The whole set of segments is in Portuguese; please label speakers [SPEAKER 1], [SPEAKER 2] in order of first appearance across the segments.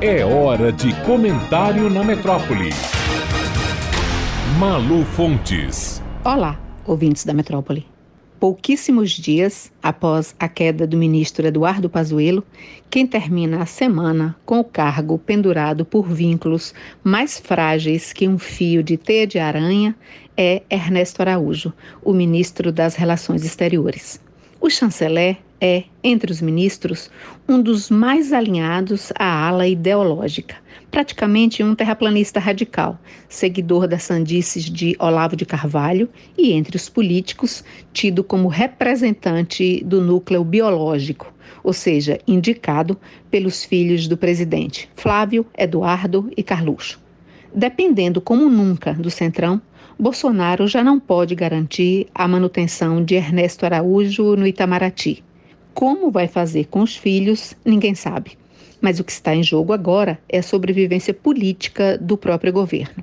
[SPEAKER 1] É hora de comentário na metrópole. Malu Fontes.
[SPEAKER 2] Olá, ouvintes da metrópole. Pouquíssimos dias após a queda do ministro Eduardo Pazuello, quem termina a semana com o cargo pendurado por vínculos mais frágeis que um fio de teia de aranha é Ernesto Araújo, o ministro das Relações Exteriores. O chanceler é, entre os ministros, um dos mais alinhados à ala ideológica, praticamente um terraplanista radical, seguidor das sandices de Olavo de Carvalho e, entre os políticos, tido como representante do núcleo biológico, ou seja, indicado pelos filhos do presidente, Flávio, Eduardo e Carluxo. Dependendo como nunca do Centrão, Bolsonaro já não pode garantir a manutenção de Ernesto Araújo no Itamaraty como vai fazer com os filhos, ninguém sabe. Mas o que está em jogo agora é a sobrevivência política do próprio governo.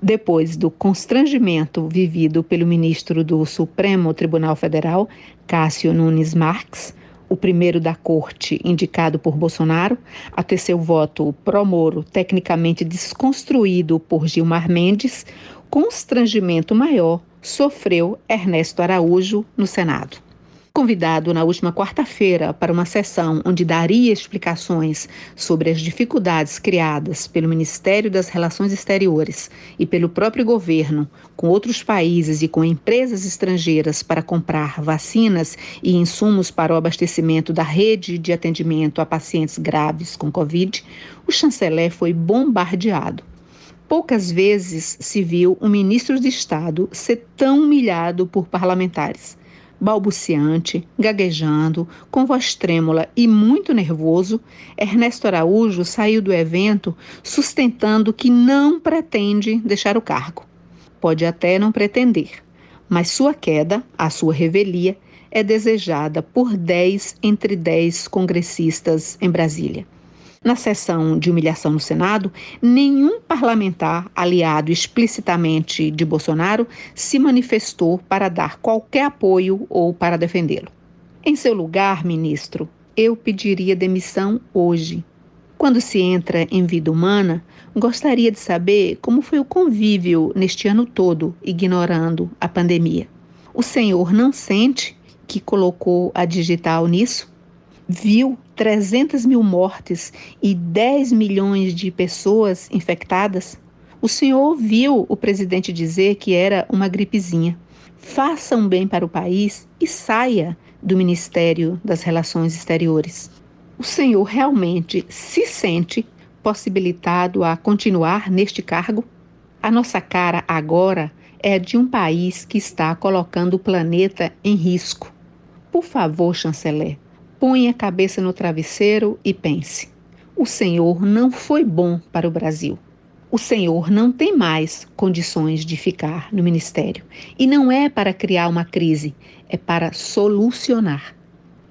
[SPEAKER 2] Depois do constrangimento vivido pelo ministro do Supremo Tribunal Federal, Cássio Nunes Marques, o primeiro da corte indicado por Bolsonaro, a ter seu voto pró-Moro tecnicamente desconstruído por Gilmar Mendes, constrangimento maior sofreu Ernesto Araújo no Senado. Convidado na última quarta-feira para uma sessão onde daria explicações sobre as dificuldades criadas pelo Ministério das Relações Exteriores e pelo próprio governo com outros países e com empresas estrangeiras para comprar vacinas e insumos para o abastecimento da rede de atendimento a pacientes graves com Covid, o chanceler foi bombardeado. Poucas vezes se viu um ministro de Estado ser tão humilhado por parlamentares balbuciante, gaguejando, com voz trêmula e muito nervoso, Ernesto Araújo saiu do evento sustentando que não pretende deixar o cargo. Pode até não pretender, mas sua queda, a sua revelia, é desejada por 10 entre 10 congressistas em Brasília. Na sessão de humilhação no Senado, nenhum parlamentar aliado explicitamente de Bolsonaro se manifestou para dar qualquer apoio ou para defendê-lo. Em seu lugar, ministro, eu pediria demissão hoje. Quando se entra em vida humana, gostaria de saber como foi o convívio neste ano todo, ignorando a pandemia. O senhor não sente que colocou a digital nisso? Viu 300 mil mortes e 10 milhões de pessoas infectadas? O senhor ouviu o presidente dizer que era uma gripezinha. Faça um bem para o país e saia do Ministério das Relações Exteriores. O senhor realmente se sente possibilitado a continuar neste cargo? A nossa cara agora é de um país que está colocando o planeta em risco. Por favor, chanceler, Põe a cabeça no travesseiro e pense: o Senhor não foi bom para o Brasil. O Senhor não tem mais condições de ficar no ministério. E não é para criar uma crise, é para solucionar.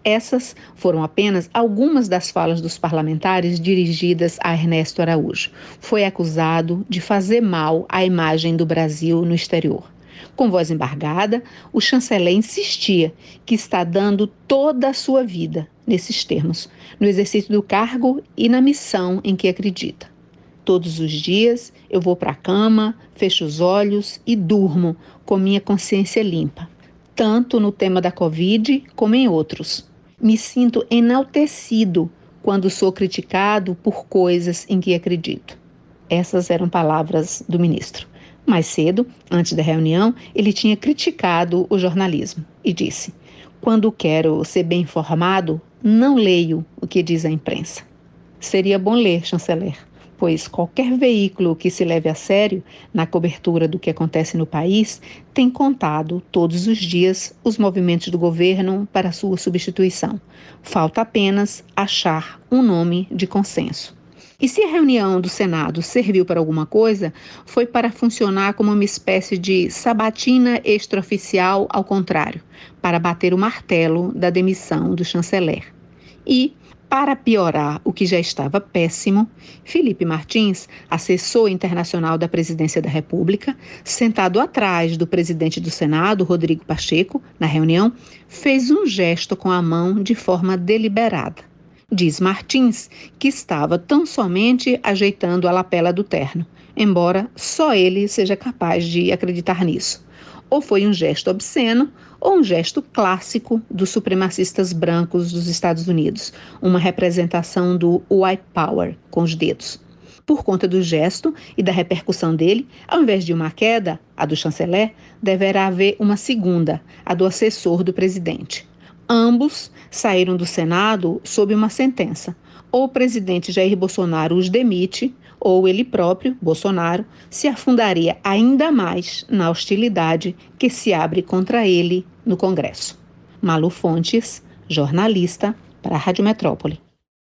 [SPEAKER 2] Essas foram apenas algumas das falas dos parlamentares dirigidas a Ernesto Araújo. Foi acusado de fazer mal à imagem do Brasil no exterior. Com voz embargada, o chanceler insistia que está dando toda a sua vida, nesses termos, no exercício do cargo e na missão em que acredita. Todos os dias eu vou para a cama, fecho os olhos e durmo com minha consciência limpa, tanto no tema da Covid como em outros. Me sinto enaltecido quando sou criticado por coisas em que acredito. Essas eram palavras do ministro. Mais cedo, antes da reunião, ele tinha criticado o jornalismo e disse: Quando quero ser bem informado, não leio o que diz a imprensa. Seria bom ler, chanceler, pois qualquer veículo que se leve a sério na cobertura do que acontece no país tem contado todos os dias os movimentos do governo para sua substituição. Falta apenas achar um nome de consenso. E se a reunião do Senado serviu para alguma coisa, foi para funcionar como uma espécie de sabatina extraoficial ao contrário, para bater o martelo da demissão do chanceler. E, para piorar o que já estava péssimo, Felipe Martins, assessor internacional da Presidência da República, sentado atrás do presidente do Senado, Rodrigo Pacheco, na reunião, fez um gesto com a mão de forma deliberada Diz Martins que estava tão somente ajeitando a lapela do terno, embora só ele seja capaz de acreditar nisso. Ou foi um gesto obsceno, ou um gesto clássico dos supremacistas brancos dos Estados Unidos, uma representação do white power com os dedos. Por conta do gesto e da repercussão dele, ao invés de uma queda, a do chanceler, deverá haver uma segunda, a do assessor do presidente. Ambos saíram do Senado sob uma sentença. Ou o presidente Jair Bolsonaro os demite, ou ele próprio, Bolsonaro, se afundaria ainda mais na hostilidade que se abre contra ele no Congresso. Malu Fontes, jornalista, para a Rádio Metrópole.